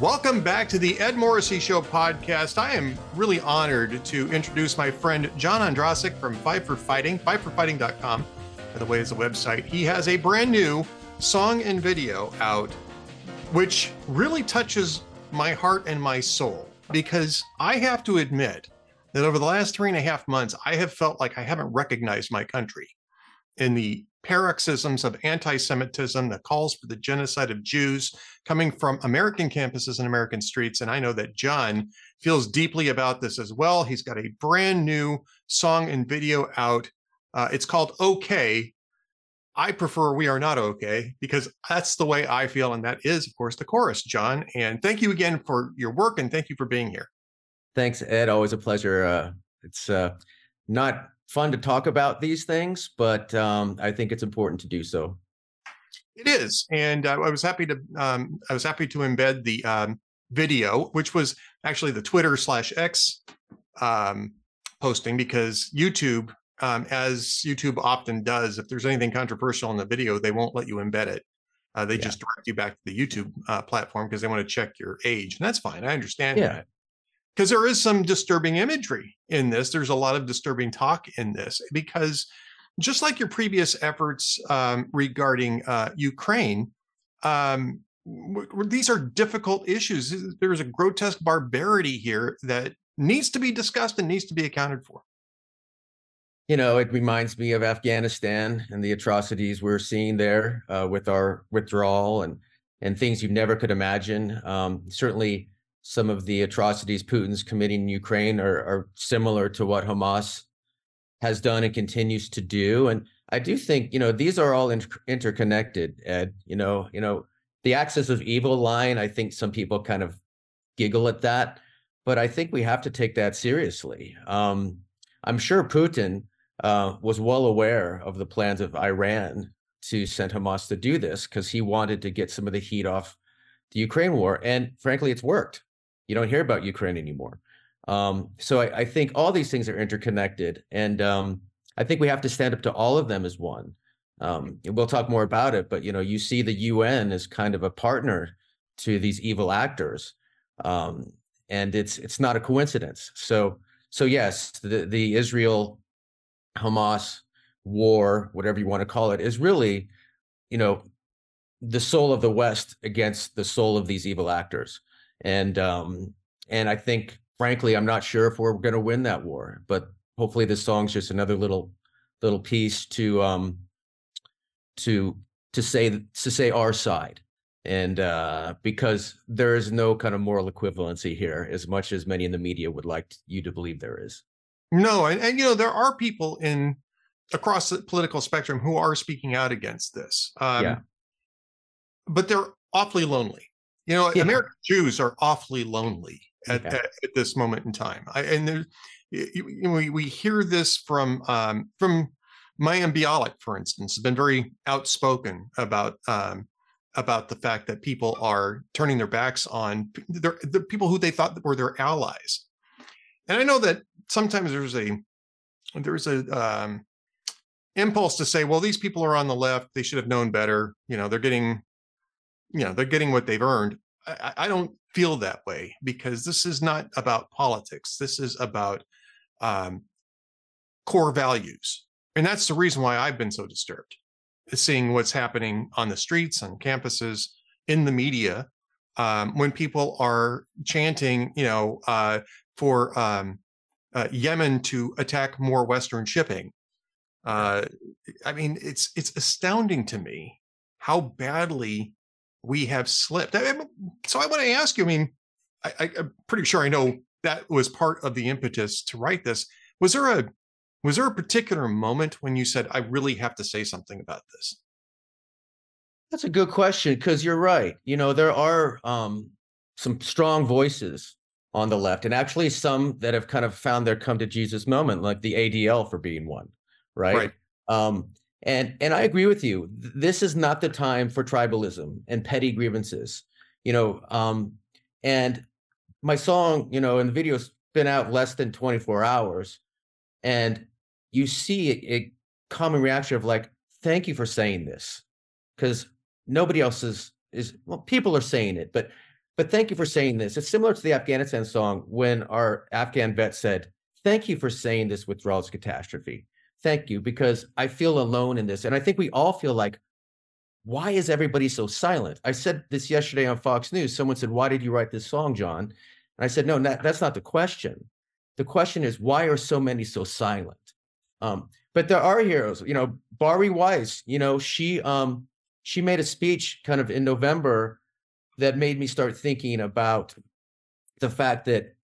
Welcome back to the Ed Morrissey Show podcast. I am really honored to introduce my friend John Ondrasik from Five for Fighting, fiveforfighting.com, by the way, is a website. He has a brand new song and video out, which really touches my heart and my soul because I have to admit that over the last three and a half months, I have felt like I haven't recognized my country in the paroxysms of anti Semitism, the calls for the genocide of Jews coming from American campuses and American streets. And I know that John feels deeply about this as well. He's got a brand new song and video out. Uh, it's called Okay. I prefer We Are Not Okay because that's the way I feel. And that is, of course, the chorus, John. And thank you again for your work and thank you for being here. Thanks, Ed. Always a pleasure. Uh, it's uh, not fun to talk about these things, but um, I think it's important to do so. It is, and uh, I was happy to um, I was happy to embed the um, video, which was actually the Twitter slash X um, posting because YouTube, um, as YouTube often does, if there's anything controversial in the video, they won't let you embed it. Uh, they yeah. just direct you back to the YouTube uh, platform because they want to check your age, and that's fine. I understand yeah. that because there is some disturbing imagery in this. There's a lot of disturbing talk in this because just like your previous efforts um, regarding uh, Ukraine, um, w- w- these are difficult issues. There's a grotesque barbarity here that needs to be discussed and needs to be accounted for. You know, it reminds me of Afghanistan and the atrocities we're seeing there uh, with our withdrawal and and things you never could imagine. Um, certainly, some of the atrocities Putin's committing in Ukraine are, are similar to what Hamas has done and continues to do. And I do think, you know, these are all inter- interconnected, Ed. You know, you know, the axis of evil line, I think some people kind of giggle at that, but I think we have to take that seriously. Um, I'm sure Putin uh, was well aware of the plans of Iran to send Hamas to do this because he wanted to get some of the heat off the Ukraine war. And frankly, it's worked. You don't hear about Ukraine anymore. Um, so I, I, think all these things are interconnected, and um, I think we have to stand up to all of them as one. Um, we'll talk more about it, but you know, you see the UN as kind of a partner to these evil actors, um, and it's it's not a coincidence. So so yes, the the Israel Hamas war, whatever you want to call it, is really, you know, the soul of the West against the soul of these evil actors and um, and I think, frankly, I'm not sure if we're going to win that war, but hopefully, this song's just another little little piece to um, to to say to say our side, and uh, because there is no kind of moral equivalency here, as much as many in the media would like you to believe there is. No, and, and you know there are people in across the political spectrum who are speaking out against this. Um, yeah. But they're awfully lonely. You know, yeah. American Jews are awfully lonely at, at, at, this moment in time. I, and there, you, you know, we, we hear this from um, from Mayim Bialik, for instance, has been very outspoken about um, about the fact that people are turning their backs on the people who they thought were their allies. And I know that sometimes there's a there's a um, impulse to say, well, these people are on the left; they should have known better. You know, they're getting you know they're getting what they've earned I, I, don't feel that way because this is not about politics. This is about um, core values and that's the reason why i've been so disturbed seeing what's happening on the streets on campuses in the media um, when people are chanting you know uh, for um, uh, yemen to attack more western shipping. Uh, i mean it's it's astounding to me how badly we have slipped. so I want to ask you. I mean, I, am pretty sure I know that was part of the impetus to write this. Was there a was there a particular moment when you said, "I really have to say something about this"? That's a good question because you're right. You know, there are um, some strong voices on the left, and actually some that have kind of found their come to Jesus moment, like the ADL for being one, right? Right. Um, and and I agree with you. This is not the time for tribalism and petty grievances. You know, um, and my song, you know, and the video's been out less than 24 hours, and you see a, a common reaction of like, "Thank you for saying this," because nobody else is is well, people are saying it, but but thank you for saying this. It's similar to the Afghanistan song when our Afghan vet said, Thank you for saying this withdrawal is catastrophe. Thank you, because I feel alone in this. And I think we all feel like, why is everybody so silent? I said this yesterday on Fox News. Someone said, Why did you write this song, John? And I said, No, that, that's not the question. The question is, why are so many so silent? Um, but there are heroes, you know, Bari Weiss, you know, she um she made a speech kind of in November that made me start thinking about the fact that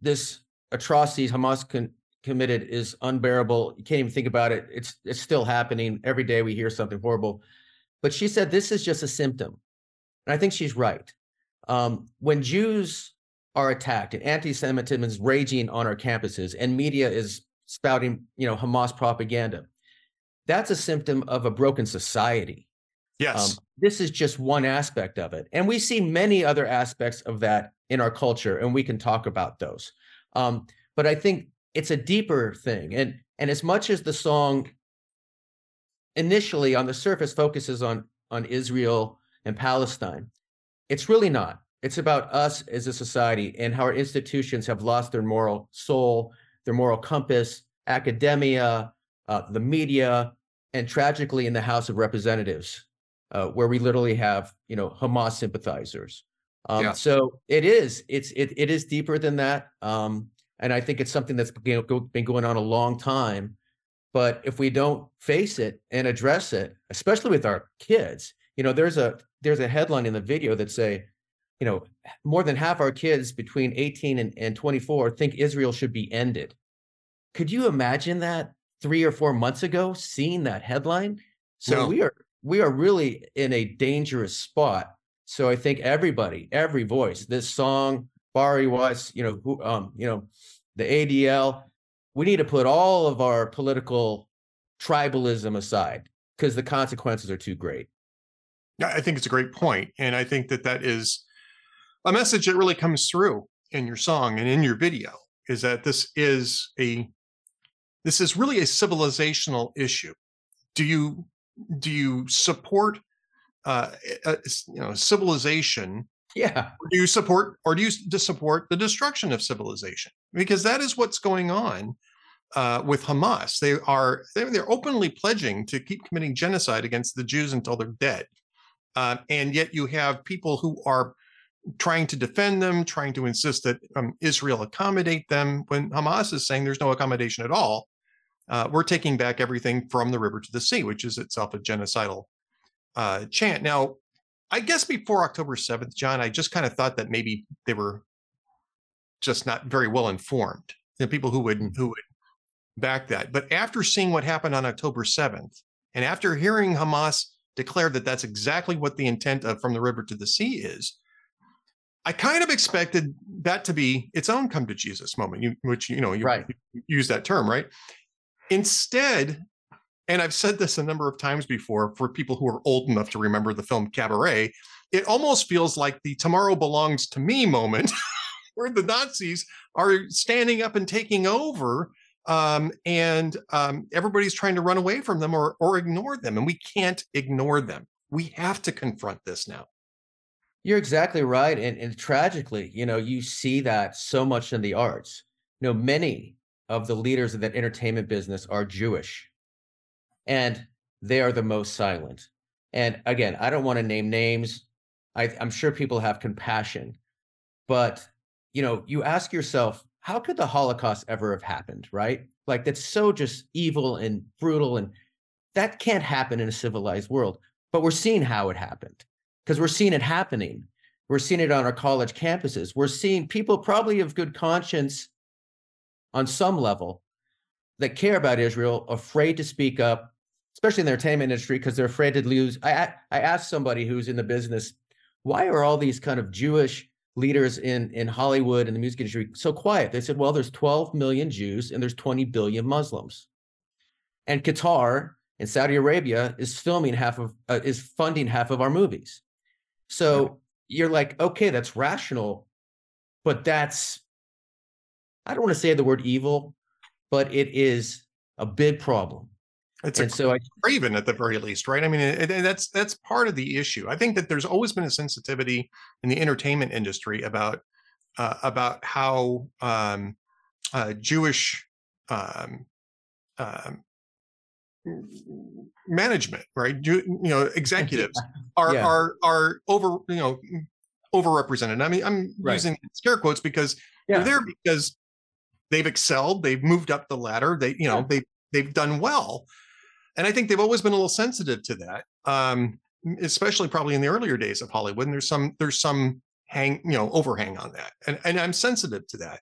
this atrocities Hamas con- committed is unbearable. You can't even think about it. It's it's still happening every day. We hear something horrible, but she said this is just a symptom, and I think she's right. Um, when Jews are attacked and anti-Semitism is raging on our campuses, and media is spouting, you know, Hamas propaganda, that's a symptom of a broken society. Yes. Um, this is just one aspect of it. And we see many other aspects of that in our culture, and we can talk about those. Um, but I think it's a deeper thing. And and as much as the song initially on the surface focuses on on Israel and Palestine, it's really not. It's about us as a society and how our institutions have lost their moral soul, their moral compass, academia, uh, the media, and tragically in the House of Representatives, uh, where we literally have you know Hamas sympathizers. Um, yeah. So it is it's it it is deeper than that, um, and I think it's something that's been going on a long time. But if we don't face it and address it, especially with our kids, you know, there's a there's a headline in the video that say, you know, more than half our kids between 18 and, and 24 think Israel should be ended. Could you imagine that three or four months ago, seeing that headline? So no. we are we are really in a dangerous spot so I think everybody, every voice, this song, Bari Weiss, you know, who, um, you know, the ADL, we need to put all of our political tribalism aside because the consequences are too great. Yeah, I think it's a great point, and I think that that is a message that really comes through in your song and in your video. Is that this is a this is really a civilizational issue. Do you do you support uh, uh you know civilization yeah. Do you support or do you support the destruction of civilization? Because that is what's going on uh, with hamas. They are they're openly pledging to keep committing genocide against the jews until they're dead. Uh, and yet you have people who are trying to defend them trying to insist that um, israel accommodate them. When hamas is saying there's no accommodation at all uh, we're taking back everything from the river to the sea which is itself a genocidal uh, chant. Now, I guess before October 7th, John, I just kind of thought that maybe they were just not very well informed. The people who would who would back that. But after seeing what happened on October 7th, and after hearing Hamas declare that that's exactly what the intent of from the river to the sea is, I kind of expected that to be its own come to Jesus moment, you, which you know you, right. you use that term, right? Instead, and I've said this a number of times before for people who are old enough to remember the film Cabaret, it almost feels like the tomorrow belongs to me moment where the Nazis are standing up and taking over um, and um, everybody's trying to run away from them or, or ignore them. And we can't ignore them. We have to confront this now. You're exactly right. And, and tragically, you know, you see that so much in the arts. You know, many of the leaders of that entertainment business are Jewish and they are the most silent. And again, I don't want to name names. I, I'm sure people have compassion, but you know, you ask yourself, how could the Holocaust ever have happened? Right? Like that's so just evil and brutal, and that can't happen in a civilized world. But we're seeing how it happened because we're seeing it happening. We're seeing it on our college campuses. We're seeing people probably of good conscience on some level that care about Israel afraid to speak up, especially in the entertainment industry, because they're afraid to lose. I I asked somebody who's in the business, why are all these kind of Jewish leaders in in Hollywood and the music industry so quiet? They said, well, there's 12 million Jews and there's 20 billion Muslims, and Qatar and Saudi Arabia is filming half of uh, is funding half of our movies. So you're like, okay, that's rational, but that's I don't want to say the word evil, but it is a big problem It's and a so I, craven at the very least, right? I mean, it, it, that's that's part of the issue. I think that there's always been a sensitivity in the entertainment industry about uh, about how um, uh, Jewish um, um, management, right? You, you know, executives are yeah. are are over you know overrepresented. I mean, I'm right. using scare quotes because yeah. they're there because they've excelled, they've moved up the ladder, they you know yeah. they they've done well, and I think they've always been a little sensitive to that, um, especially probably in the earlier days of Hollywood. And there's some there's some hang you know overhang on that, and and I'm sensitive to that.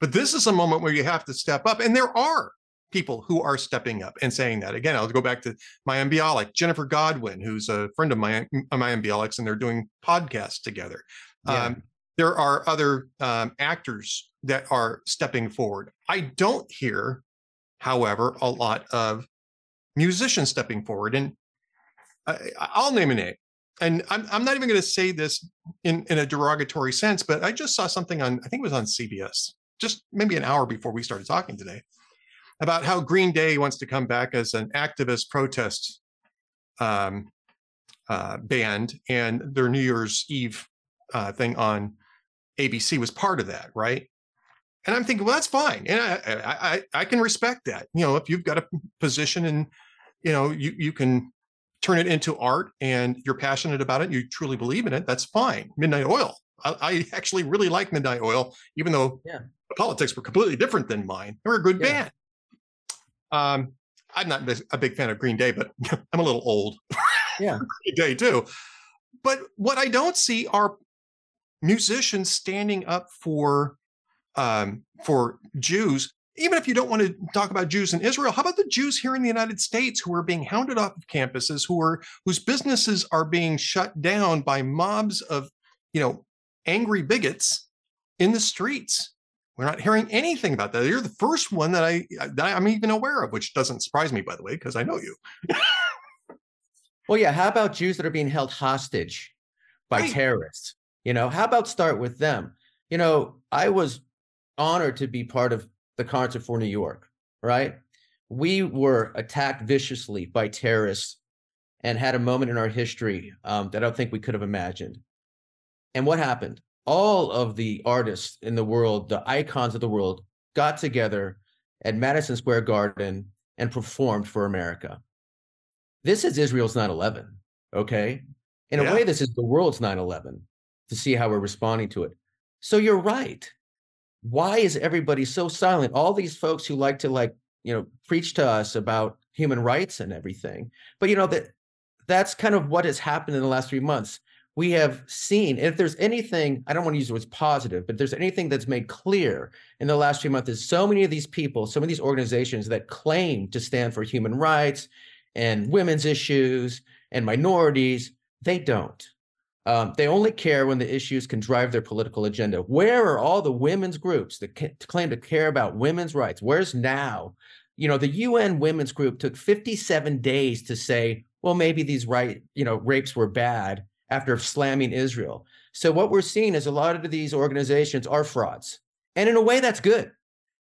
But this is a moment where you have to step up, and there are people who are stepping up and saying that. Again, I'll go back to Mayim Bialik, Ginnifer Goodwin, who's a friend of my Mayim Bialik's, and they're doing podcasts together. Yeah. Um, there are other um, actors that are stepping forward. I don't hear, however, a lot of musicians stepping forward. And I, will name a name. And I'm, I'm not even going to say this in, in a derogatory sense, but I just saw something on, I think it was on CBS, just maybe an hour before we started talking today about how Green Day wants to come back as an activist protest um, uh, band, and their New Year's Eve uh, thing on ABC was part of that, right? And I'm thinking, well, that's fine, and I, I I can respect that. You know, if you've got a position and you know you you can turn it into art and you're passionate about it, you truly believe in it, that's fine. Midnight Oil. I, I actually really like Midnight Oil, even though yeah. the politics were completely different than mine. They're a good yeah. band. Um, I'm not a big fan of Green Day, but I'm a little old. Yeah, Green Day too. But what I don't see are musicians standing up for um, for Jews. Even if you don't want to talk about Jews in Israel, how about the Jews here in the United States who are being hounded off of campuses, who are whose businesses are being shut down by mobs of, you know, angry bigots in the streets? We're not hearing anything about that. You're the first one that I that I'm even aware of, which doesn't surprise me, by the way, because I know you. well, yeah. How about Jews that are being held hostage by right. terrorists? You know, how about start with them? You know, I was honored to be part of the Concert for New York. Right, we were attacked viciously by terrorists and had a moment in our history um, that I don't think we could have imagined. And what happened? all of the artists in the world, the icons of the world, got together at Madison Square Garden and performed for America. This is Israel's 9 11, okay? In yeah. a way, this is the world's 9 11 to see how we're responding to it. So you're right. Why is everybody so silent? All these folks who like to, like, you know, preach to us about human rights and everything. But, you know, that that's kind of what has happened in the last three months we have seen if there's anything i don't want to use the words positive but there's anything that's made clear in the last few months is so many of these people some of these organizations that claim to stand for human rights and women's issues and minorities they don't um, they only care when the issues can drive their political agenda where are all the women's groups that claim to care about women's rights where's now you know the un women's group took 57 days to say well maybe these right you know rapes were bad after slamming Israel. So what we're seeing is a lot of these organizations are frauds. And in a way, that's good.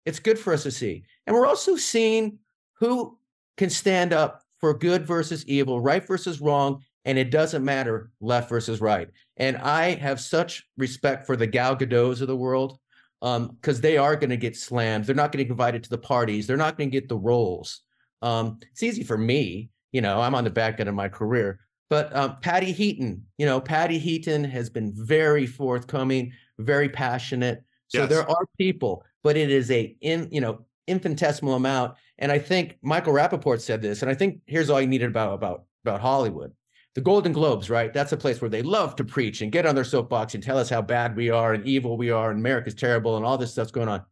It's good for us to see. And we're also seeing who can stand up for good versus evil, right versus wrong, and it doesn't matter left versus right. And I have such respect for the Gal Gadots of the world because um, they are going to get slammed. They're not going to get invited to the parties. They're not going to get the roles. Um, it's easy for me, you know. I'm on the back end of my career, but um, Patty Heaton, you know, Patty Heaton has been very forthcoming, very passionate. So yes. there are people, but it is a in you know infinitesimal amount. And I think Michael Rapaport said this, and I think here's all you needed about about about Hollywood. The Golden Globes, right? That's a place where they love to preach and get on their soapbox and tell us how bad we are and evil we are and America's terrible and all this stuff's going on.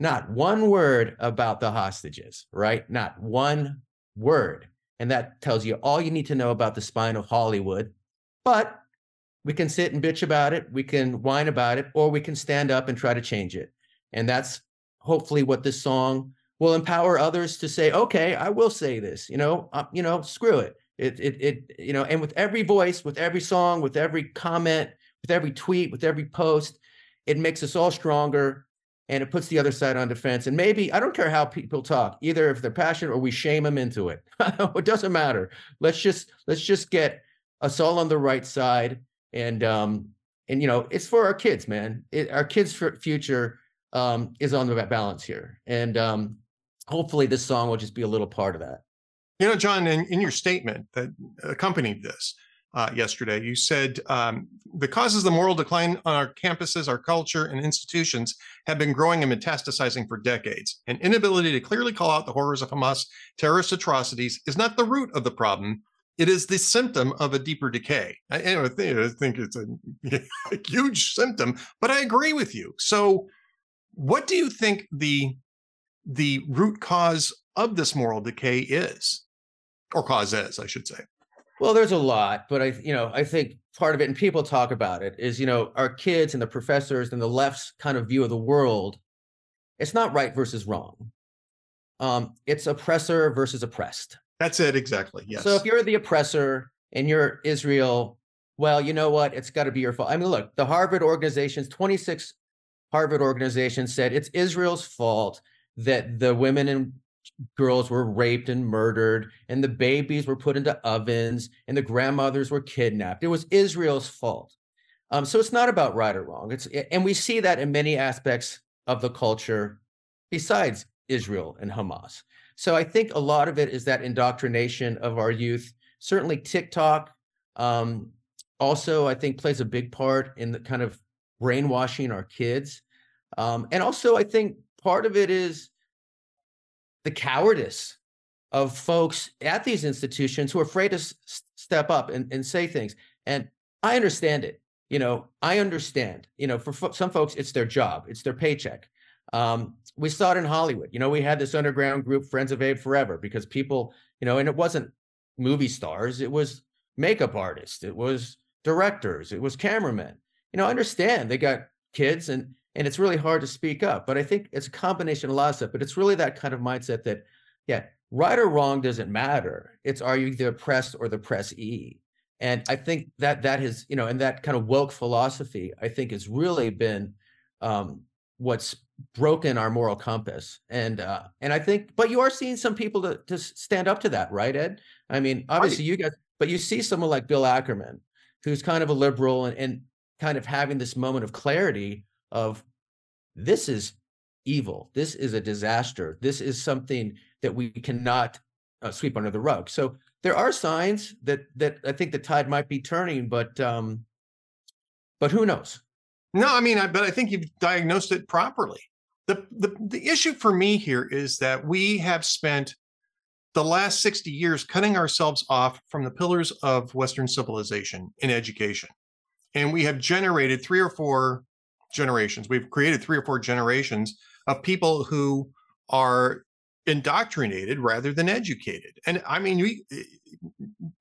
Not one word about the hostages, right? Not one word. And that tells you all you need to know about the spine of Hollywood. But we can sit and bitch about it, we can whine about it, or we can stand up and try to change it. And that's hopefully what this song will empower others to say, okay, I will say this, you know, uh, you know, screw it. It, it, it, you know, and with every voice, with every song, with every comment, with every tweet, with every post, it makes us all stronger. and it puts the other side on defense. And maybe I don't care how people talk, either if they're passionate or we shame them into it. it doesn't matter. Let's just let's just get us all on the right side. And um and you know it's for our kids, man. It, our kids' future um is on the balance here, and um hopefully this song will just be a little part of that. You know, John, in, in your statement that accompanied this, uh, yesterday. You said um, the causes of the moral decline on our campuses, our culture, and institutions have been growing and metastasizing for decades. An inability to clearly call out the horrors of Hamas terrorist atrocities is not the root of the problem. It is the symptom of a deeper decay. I, I think it's a, a huge symptom, but I agree with you. So, what do you think the the root cause of this moral decay is, or causes, I should say? Well, there's a lot, but I, you know, I think part of it, and people talk about it, is you know, our kids and the professors and the left's kind of view of the world. It's not right versus wrong. Um, it's oppressor versus oppressed. That's it exactly. Yes. So if you're the oppressor and you're Israel, well, you know what? It's got to be your fault. I mean, look, the Harvard organizations, 26 Harvard organizations said it's Israel's fault that the women and girls were raped and murdered, and the babies were put into ovens, and the grandmothers were kidnapped. It was Israel's fault. Um, so it's not about right or wrong. It's and we see that in many aspects of the culture besides Israel and Hamas. So I think a lot of it is that indoctrination of our youth. Certainly TikTok um, also I think plays a big part in the kind of brainwashing our kids. Um, and also I think part of it is the cowardice of folks at these institutions who are afraid to s- step up and, and say things. And I understand it. You know, I understand. You know, for fo- some folks, it's their job, it's their paycheck. Um, we saw it in Hollywood. You know, we had this underground group, Friends of Abe Forever, because people, you know, and it wasn't movie stars, it was makeup artists, it was directors, it was cameramen. You know, I understand they got kids and and it's really hard to speak up. But I think it's a combination of a lot of stuff. But it's really that kind of mindset that, yeah, right or wrong doesn't matter. It's are you the oppressed or the pressee? And I think that that has, you know, and that kind of woke philosophy, I think, has really been um, what's broken our moral compass. And uh, and I think, but you are seeing some people to to stand up to that, right, Ed? I mean, obviously you guys, but you see someone like Bill Ackman, who's kind of a liberal and, and kind of having this moment of clarity of this is evil. This is a disaster. This is something that we cannot uh, sweep under the rug. So there are signs that that I think the tide might be turning, but um, but who knows? No, I mean, I, but I think you've diagnosed it properly. The, the the issue for me here is that we have spent the last 60 years cutting ourselves off from the pillars of Western civilization in education. And we have generated three or four generations. We've created three or four generations of people who are indoctrinated rather than educated. And I mean, you eh,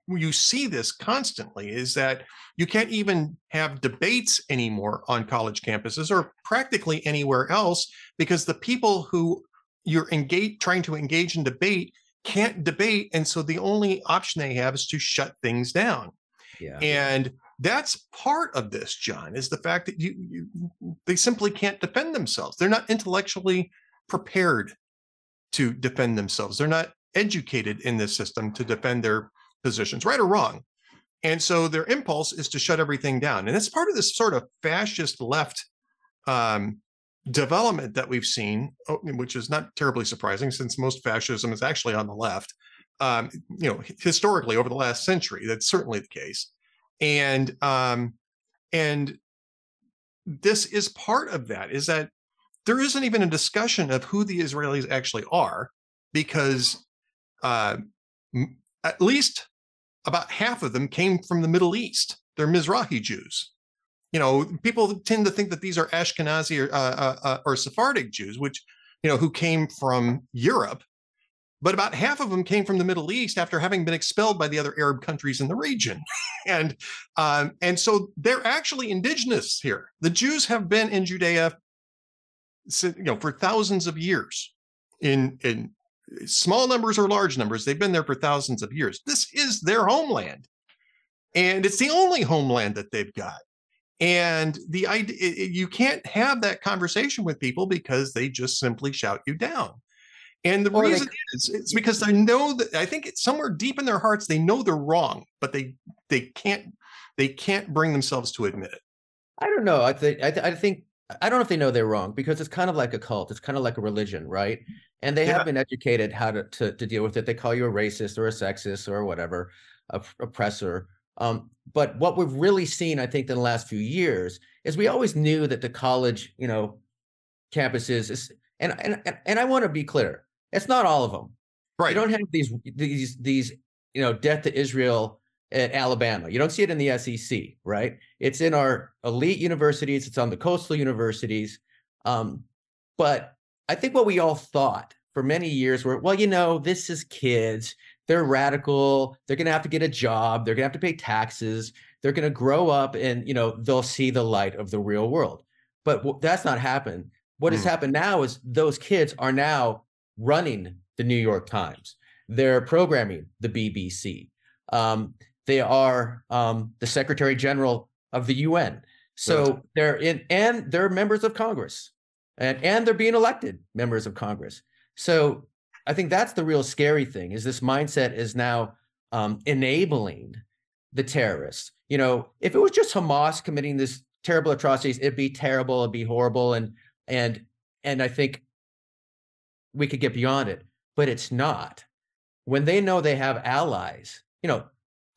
you see this constantly is that you can't even have debates anymore on college campuses or practically anywhere else because the people who you're engaged trying to engage in debate can't debate and so the only option they have is to shut things down. Yeah. And that's part of this john is the fact that you, you, they simply can't defend themselves. They're not intellectually prepared to defend themselves. They're not educated in this system to defend their positions right or wrong. And so their impulse is to shut everything down. And it's part of this sort of fascist left um, development that we've seen oh, which is not terribly surprising since most fascism is actually on the left um, you know historically over the last century. That's certainly the case and um and this is part of that is that there isn't even a discussion of who the israelis actually are because uh at least about half of them came from the middle east. They're mizrahi jews. You know people tend to think that these are ashkenazi or, uh, uh, uh or sephardic jews which you know who came from europe but about half of them came from the Middle East after having been expelled by the other Arab countries in the region, and um, and so they're actually indigenous here. The Jews have been in Judea, you know, for thousands of years, in in small numbers or large numbers. They've been there for thousands of years. This is their homeland, and it's the only homeland that they've got. And the idea you can't have that conversation with people because they just simply shout you down. And the or reason they, is it's because they know that I think it's somewhere deep in their hearts they know they're wrong, but they they can't they can't bring themselves to admit it. I don't know. I think I, th- I think I don't know if they know they're wrong because it's kind of like a cult. It's kind of like a religion, right? And they yeah. have been educated how to, to, to deal with it. They call you a racist or a sexist or whatever, a oppressor. Um, but what we've really seen, I think, in the last few years is we always knew that the college, you know, campuses is, and and and I want to be clear, it's not all of them. Right. You don't have these these these you know death to Israel at Alabama. You don't see it in the SEC, right? It's in our elite universities. It's on the coastal universities. Um, but I think what we all thought for many years were, well, you know, this is kids they're radical they're going to have to get a job they're going to have to pay taxes they're going to grow up and you know they'll see the light of the real world but that's not happened what mm. has happened now is those kids are now running the new york times. They're programming the bbc um, they are um, the secretary general of the un so they're in and they're members of congress. And and they're being elected members of congress. So I think that's the real scary thing is this mindset is now um, enabling the terrorists. You know, if it was just Hamas committing this terrible atrocities, it'd be terrible, it'd be horrible, and and and I think we could get beyond it, but it's not. When they know they have allies, you know,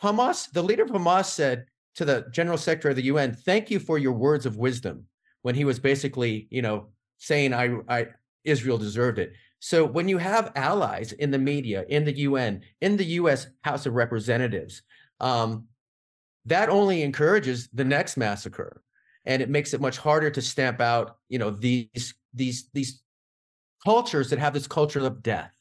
Hamas, the leader of Hamas said to the general secretary of the UN, "Thank you for your words of wisdom." When he was basically, you know, saying, "I, I, Israel deserved it." So when you have allies in the media, in the UN, in the U.S. House of Representatives, um, that only encourages the next massacre, and it makes it much harder to stamp out, you know, these these these cultures that have this culture of death.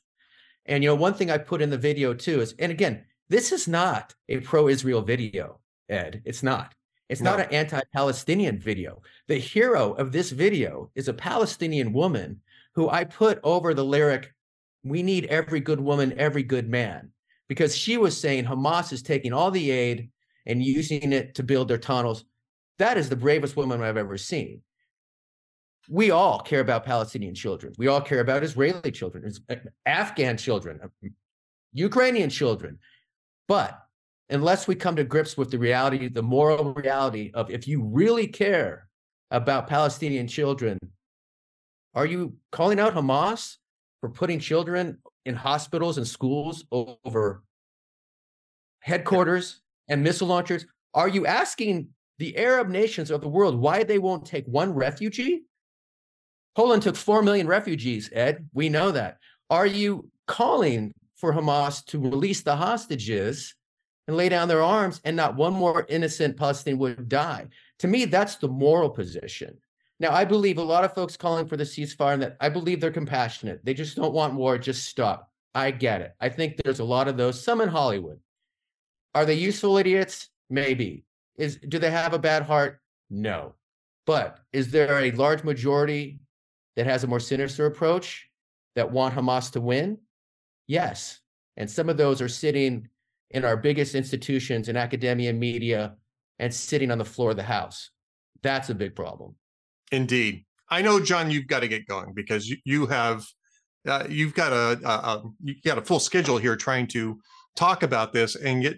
And you know, one thing I put in the video too is, and again, this is not a pro-Israel video, Ed. It's not. It's no. not an anti-Palestinian video. The hero of this video is a Palestinian woman who I put over the lyric, We need every good woman, every good man, because she was saying Hamas is taking all the aid and using it to build their tunnels. That is the bravest woman I've ever seen. We all care about Palestinian children. We all care about Israeli children, uh, Afghan children, uh, Ukrainian children. But unless we come to grips with the reality, the moral reality of if you really care about Palestinian children, are you calling out Hamas for putting children in hospitals and schools over headquarters and missile launchers? Are you asking the Arab nations of the world why they won't take one refugee? Poland took 4 million refugees, Ed. We know that. Are you calling for Hamas to release the hostages and lay down their arms and not one more innocent Palestinian would die? To me, that's the moral position. Now, I believe a lot of folks calling for the ceasefire and that I believe they're compassionate. They just don't want war, just stop. I get it. I think there's a lot of those, some in Hollywood. Are they useful idiots? Maybe. Is do they have a bad heart? No. But is there a large majority that has a more sinister approach that want Hamas to win? Yes. And some of those are sitting in our biggest institutions in academia media and sitting on the floor of the House. That's a big problem. Indeed. I know, John, you've got to get going because you, you have uh, you've got a, a, a you got a full schedule here trying to talk about this and get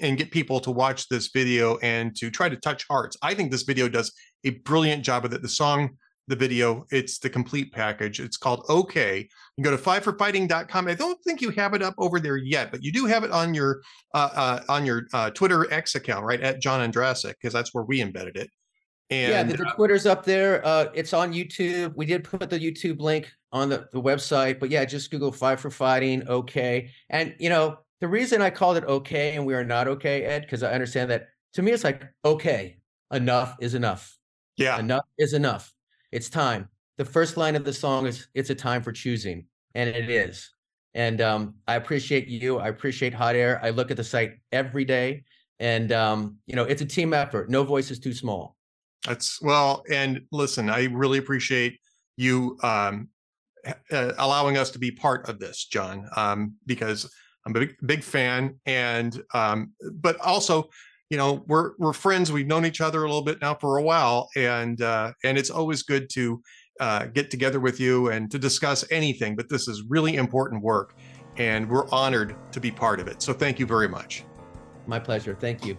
and get people to watch this video and to try to touch hearts. I think this video does a brilliant job of it. The song, the video, it's the complete package. It's called OK. You go to fiveforfighting.com. I don't think you have it up over there yet, but you do have it on your uh, uh, on your uh, Twitter X account, right? At John Ondrasik, because that's where we embedded it. And yeah, the, the uh Twitter's up there. Uh, it's on YouTube. We did put the YouTube link on the, the website, but yeah, just Google Five for Fighting. Okay. And, you know, the reason I called it okay and we are not okay, Ed, because I understand that to me, it's like, okay, enough is enough. Yeah. Enough is enough. It's time. The first line of the song is, it's a time for choosing. And it is. And um, I appreciate you. I appreciate Hot Air. I look at the site every day. And, um, you know, it's a team effort. No voice is too small. That's well, and listen, I really appreciate you um, uh, allowing us to be part of this, John, um, because I'm a big, big fan, and um, but also, you know, we're we're friends. We've known each other a little bit now for a while, and uh, and it's always good to uh, get together with you and to discuss anything. But this is really important work, and we're honored to be part of it. So thank you very much. My pleasure. Thank you.